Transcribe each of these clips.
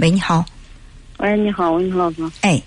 喂，你好。喂，你好，文涛老师。哎，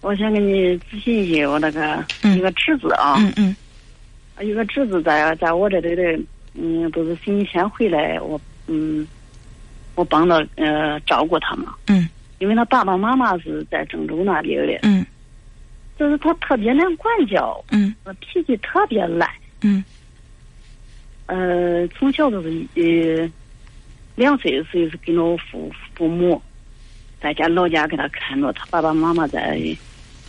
我想跟你咨询一下我那个一个侄子啊，嗯嗯，一个侄子在在我这里的，嗯，都是星期天回来，我嗯，我帮着呃照顾他嘛。嗯。因为他爸爸妈妈是在郑州那里的。嗯。就是他特别难管教。嗯。脾气特别烂。嗯。呃，从小就是呃，两岁的时候是跟着父父母，在家老家给他看着，他爸爸妈妈在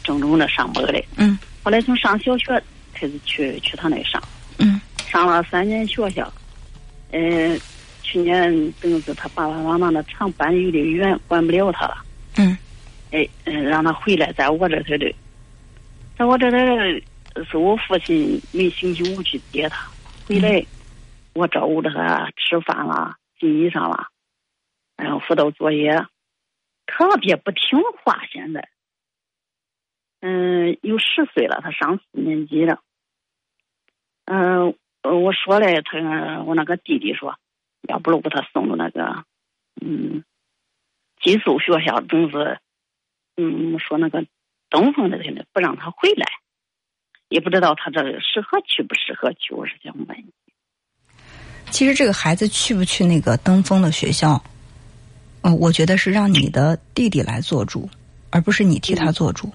郑州那上班嘞。嗯。后来从上小学开始去去他那上。嗯。上了三年学校，呃，去年等于是他爸爸妈妈那厂搬有点远，管不了他了。嗯。哎，嗯，让他回来，在我这头的，在我这头是我父亲每星期五去接他回来。我照顾着他吃饭啦、洗衣裳啦，然后辅导作业，特别不听话。现在，嗯，有十岁了，他上四年级了。嗯，我说嘞，他我那个弟弟说，要不我把他送到那个，嗯，寄宿学校，总是，嗯，说那个东风的现在不让他回来，也不知道他这适合去不适合去，我是想问。其实这个孩子去不去那个登峰的学校，嗯，我觉得是让你的弟弟来做主，而不是你替他做主。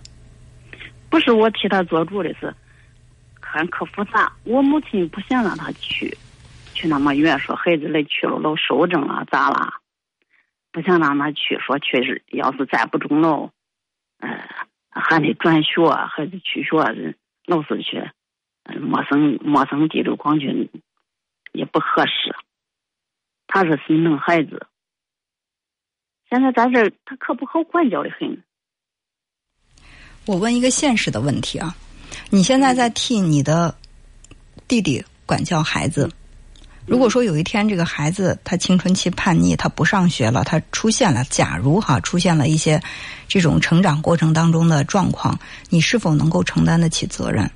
不是我替他做主的是，看可复杂。我母亲不想让他去，去那么远，说孩子来去了老受症了，咋啦？不想让他去，说确实要是再不中了，呃，还得转学，还得去学，老是去陌生陌生地里光去。也不合适，他是心疼孩子。现在咱这他可不好管教的很。我问一个现实的问题啊，你现在在替你的弟弟管教孩子。如果说有一天这个孩子他青春期叛逆，他不上学了，他出现了，假如哈出现了一些这种成长过程当中的状况，你是否能够承担得起责任？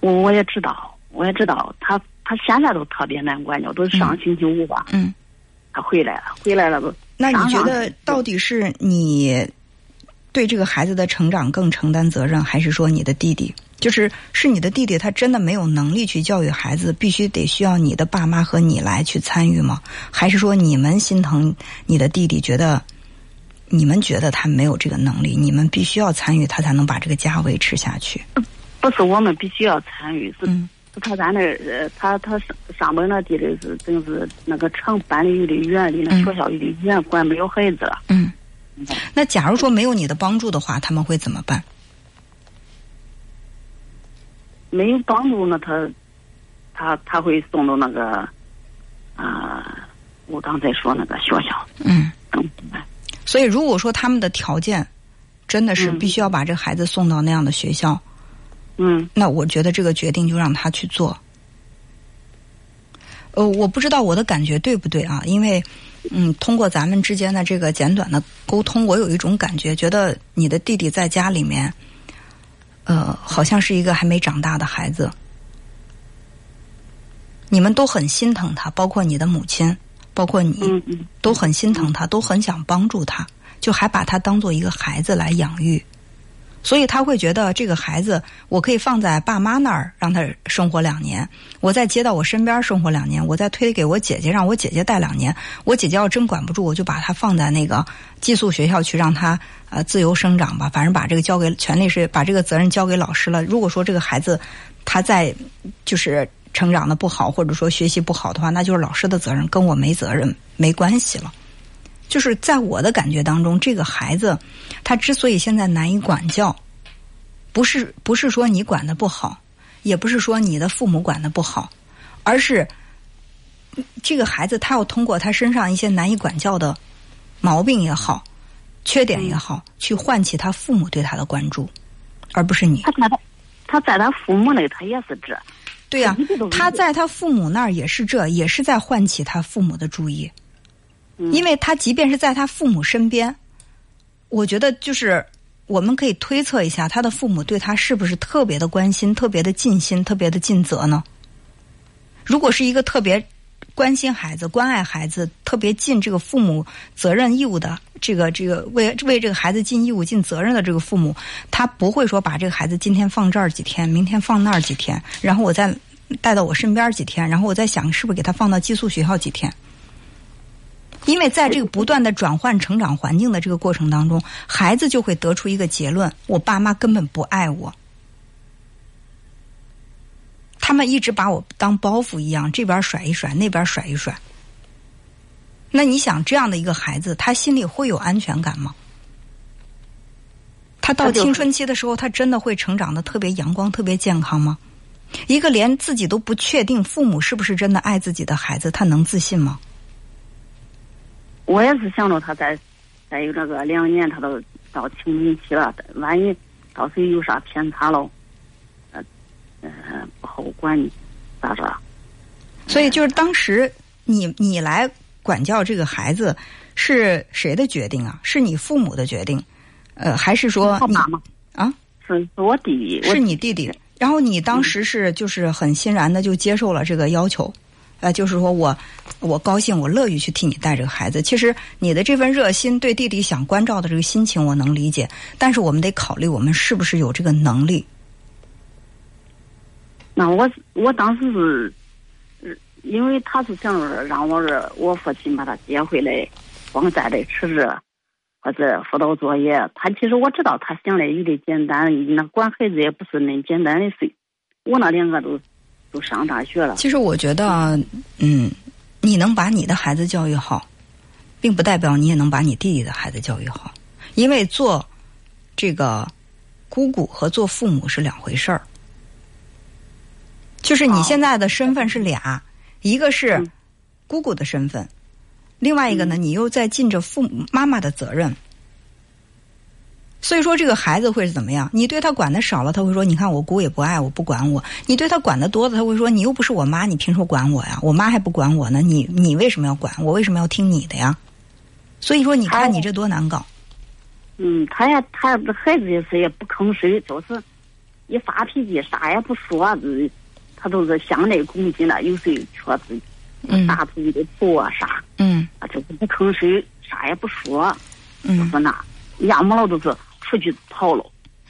我我也知道。我也知道他，他现在都特别难管教，都是上星期五吧。嗯，他回来了，回来了不。那你觉得到底是你对这个孩子的成长更承担责任，还是说你的弟弟？就是是你的弟弟，他真的没有能力去教育孩子，必须得需要你的爸妈和你来去参与吗？还是说你们心疼你的弟弟，觉得你们觉得他没有这个能力，你们必须要参与，他才能把这个家维持下去？不是我们必须要参与，是。他咱那，呃，他他上上班那地里是，正是那个厂搬的有点远，离那学校有点远，管不了孩子了。嗯，那假如说没有你的帮助的话，他们会怎么办？没有帮助，那他他他会送到那个啊，我刚才说那个学校。嗯。所以，如果说他们的条件真的是必须要把这孩子送到那样的学校。嗯，那我觉得这个决定就让他去做。呃，我不知道我的感觉对不对啊？因为，嗯，通过咱们之间的这个简短的沟通，我有一种感觉，觉得你的弟弟在家里面，呃，好像是一个还没长大的孩子。你们都很心疼他，包括你的母亲，包括你，都很心疼他，都很想帮助他，就还把他当做一个孩子来养育。所以他会觉得这个孩子，我可以放在爸妈那儿让他生活两年，我再接到我身边生活两年，我再推给我姐姐，让我姐姐带两年。我姐姐要真管不住，我就把他放在那个寄宿学校去，让他呃自由生长吧。反正把这个交给权利是把这个责任交给老师了。如果说这个孩子他在就是成长的不好，或者说学习不好的话，那就是老师的责任，跟我没责任，没关系了。就是在我的感觉当中，这个孩子他之所以现在难以管教，不是不是说你管的不好，也不是说你的父母管的不好，而是这个孩子他要通过他身上一些难以管教的毛病也好、缺点也好，去唤起他父母对他的关注，而不是你。他在他他在他父母那，他也是这。对呀，他在他父母那儿也是这，也是在唤起他父母的注意。因为他即便是在他父母身边，我觉得就是我们可以推测一下，他的父母对他是不是特别的关心、特别的尽心、特别的尽责呢？如果是一个特别关心孩子、关爱孩子，特别尽这个父母责任义务的这个这个为为这个孩子尽义务、尽责任的这个父母，他不会说把这个孩子今天放这儿几天，明天放那儿几天，然后我再带到我身边几天，然后我再想是不是给他放到寄宿学校几天。因为在这个不断的转换成长环境的这个过程当中，孩子就会得出一个结论：我爸妈根本不爱我。他们一直把我当包袱一样，这边甩一甩，那边甩一甩。那你想，这样的一个孩子，他心里会有安全感吗？他到青春期的时候，他真的会成长的特别阳光、特别健康吗？一个连自己都不确定父母是不是真的爱自己的孩子，他能自信吗？我也是想着他再再有这个两年，他都到青春期了，万一到时候有啥偏差了。嗯，不好管你，咋着？所以就是当时你你来管教这个孩子是谁的决定啊？是你父母的决定，呃，还是说你啊？是是我弟弟，是你弟弟。然后你当时是就是很欣然的就接受了这个要求，呃，就是说我我高兴，我乐于去替你带这个孩子。其实你的这份热心，对弟弟想关照的这个心情，我能理解。但是我们得考虑，我们是不是有这个能力。那我我当时是，因为他是想着让我儿我父亲把他接回来，光在这吃着或者辅导作业。他其实我知道他想的有点简单，那管孩子也不是那简单的事。我那两个都都上大学了。其实我觉得，嗯，你能把你的孩子教育好，并不代表你也能把你弟弟的孩子教育好，因为做这个姑姑和做父母是两回事儿。就是你现在的身份是俩，一个是姑姑的身份，另外一个呢，你又在尽着父母妈妈的责任。所以说，这个孩子会是怎么样？你对他管的少了，他会说：“你看，我姑也不爱我，不管我。”你对他管的多了，他会说：“你又不是我妈，你凭什么管我呀？我妈还不管我呢，你你为什么要管我？为什么要听你的呀？”所以说，你看你这多难搞。嗯，他呀，他这孩子也是也不吭声，就是一发脾气啥也不说。他都是向内攻击了，有时确实打自己的头啊啥，嗯，啊就是不吭声，啥也不说，嗯，不说那，要么了都是出去跑了，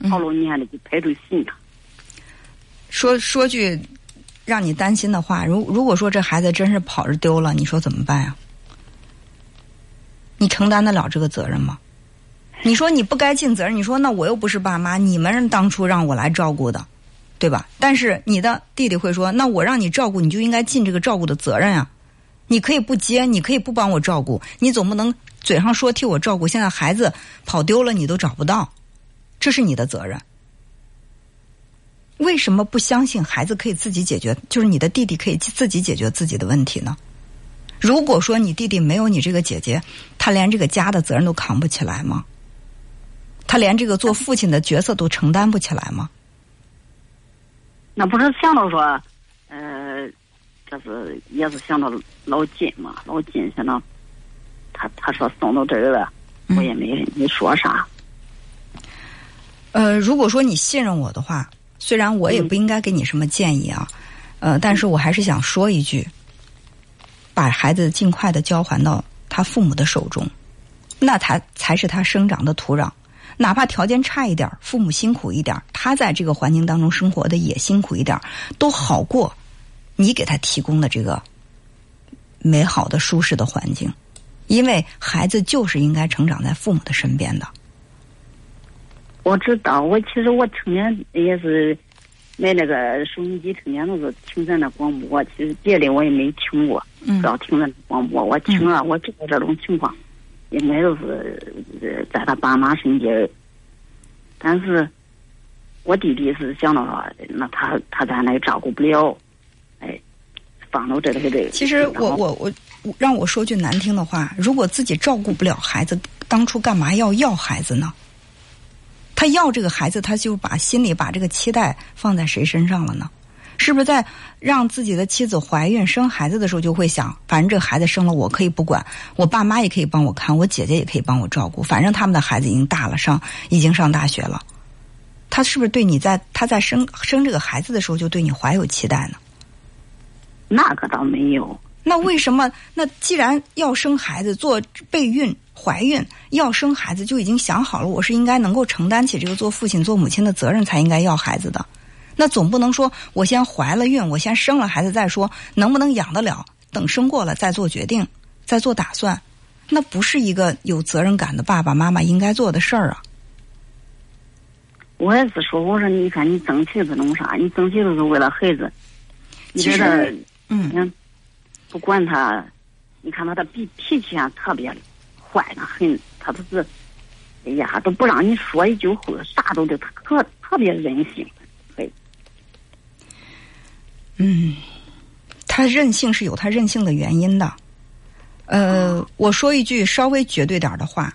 跑了你还得给派出所他。说说句让你担心的话，如如果说这孩子真是跑着丢了，你说怎么办呀？你承担得了这个责任吗？你说你不该尽责任，你说那我又不是爸妈，你们当初让我来照顾的。对吧？但是你的弟弟会说：“那我让你照顾，你就应该尽这个照顾的责任呀。你可以不接，你可以不帮我照顾，你总不能嘴上说替我照顾，现在孩子跑丢了你都找不到，这是你的责任。为什么不相信孩子可以自己解决？就是你的弟弟可以自己解决自己的问题呢？如果说你弟弟没有你这个姐姐，他连这个家的责任都扛不起来吗？他连这个做父亲的角色都承担不起来吗？”那不是想到说，这是也是想到老金嘛，老金想到，他他说送到这儿了，我也没没说啥。呃，如果说你信任我的话，虽然我也不应该给你什么建议啊，呃，但是我还是想说一句，把孩子尽快的交还到他父母的手中，那才才是他生长的土壤。哪怕条件差一点，父母辛苦一点，他在这个环境当中生活的也辛苦一点，都好过你给他提供的这个美好的、舒适的环境。因为孩子就是应该成长在父母的身边的。我知道，我其实我成天也是买那个收音机，成天都是听咱的广播。其实别的我也没听过，嗯要听咱广播，我听了，我知道这种情况。应该都是在他爸妈身边，但是我弟弟是想到说，那他他在那照顾不了，哎，其实我我我让我说句难听的话，如果自己照顾不了孩子，当初干嘛要要孩子呢？他要这个孩子，他就把心里把这个期待放在谁身上了呢？是不是在让自己的妻子怀孕生孩子的时候就会想，反正这个孩子生了我可以不管，我爸妈也可以帮我看，我姐姐也可以帮我照顾，反正他们的孩子已经大了，上已经上大学了。他是不是对你在他在生生这个孩子的时候就对你怀有期待呢？那个倒没有，那为什么？那既然要生孩子，做备孕、怀孕要生孩子，就已经想好了，我是应该能够承担起这个做父亲、做母亲的责任，才应该要孩子的。那总不能说我先怀了孕，我先生了孩子再说能不能养得了，等生过了再做决定、再做打算，那不是一个有责任感的爸爸妈妈应该做的事儿啊。我也是说，我说你看你争气是弄啥？你争气都是为了孩子。其实，嗯。不管他，你看他的脾脾气啊，特别坏的很。他都是，哎呀，都不让你说一句话，啥都得特特别任性。对，嗯，他任性是有他任性的原因的。呃，我说一句稍微绝对点的话，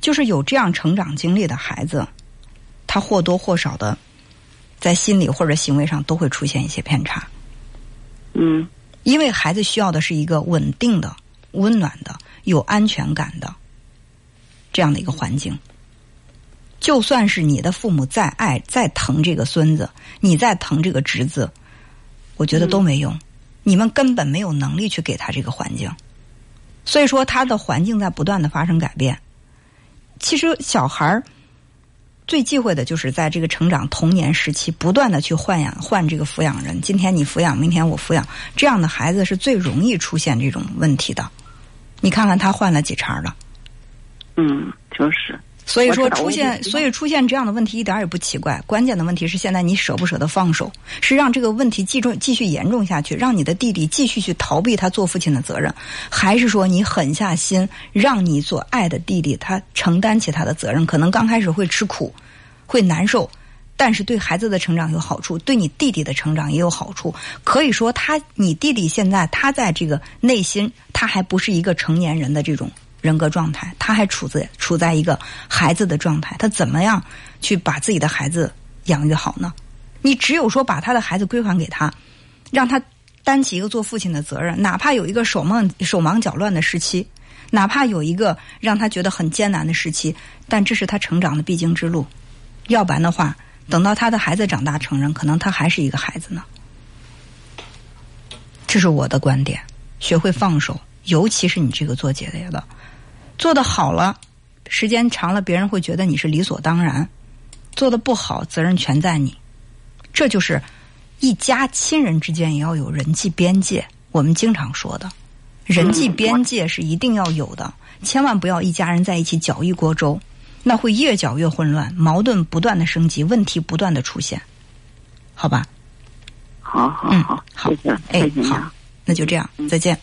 就是有这样成长经历的孩子，他或多或少的在心理或者行为上都会出现一些偏差。嗯。因为孩子需要的是一个稳定的、温暖的、有安全感的这样的一个环境。就算是你的父母再爱、再疼这个孙子，你再疼这个侄子，我觉得都没用。你们根本没有能力去给他这个环境。所以说，他的环境在不断的发生改变。其实，小孩儿。最忌讳的就是在这个成长童年时期，不断的去换养换这个抚养人。今天你抚养，明天我抚养，这样的孩子是最容易出现这种问题的。你看看他换了几茬了？嗯，就是。所以说出现，所以出现这样的问题一点也不奇怪。关键的问题是现在你舍不舍得放手？是让这个问题继重继续严重下去，让你的弟弟继续去逃避他做父亲的责任，还是说你狠下心让你所爱的弟弟他承担起他的责任？可能刚开始会吃苦，会难受，但是对孩子的成长有好处，对你弟弟的成长也有好处。可以说，他你弟弟现在他在这个内心，他还不是一个成年人的这种。人格状态，他还处在处在一个孩子的状态，他怎么样去把自己的孩子养育好呢？你只有说把他的孩子归还给他，让他担起一个做父亲的责任，哪怕有一个手忙手忙脚乱的时期，哪怕有一个让他觉得很艰难的时期，但这是他成长的必经之路。要不然的话，等到他的孩子长大成人，可能他还是一个孩子呢。这是我的观点，学会放手，尤其是你这个做姐姐的。做的好了，时间长了，别人会觉得你是理所当然；做的不好，责任全在你。这就是一家亲人之间也要有人际边界。我们经常说的，人际边界是一定要有的，千万不要一家人在一起搅一锅粥，那会越搅越混乱，矛盾不断的升级，问题不断的出现。好吧？好好好，好，哎，好，那就这样，再见。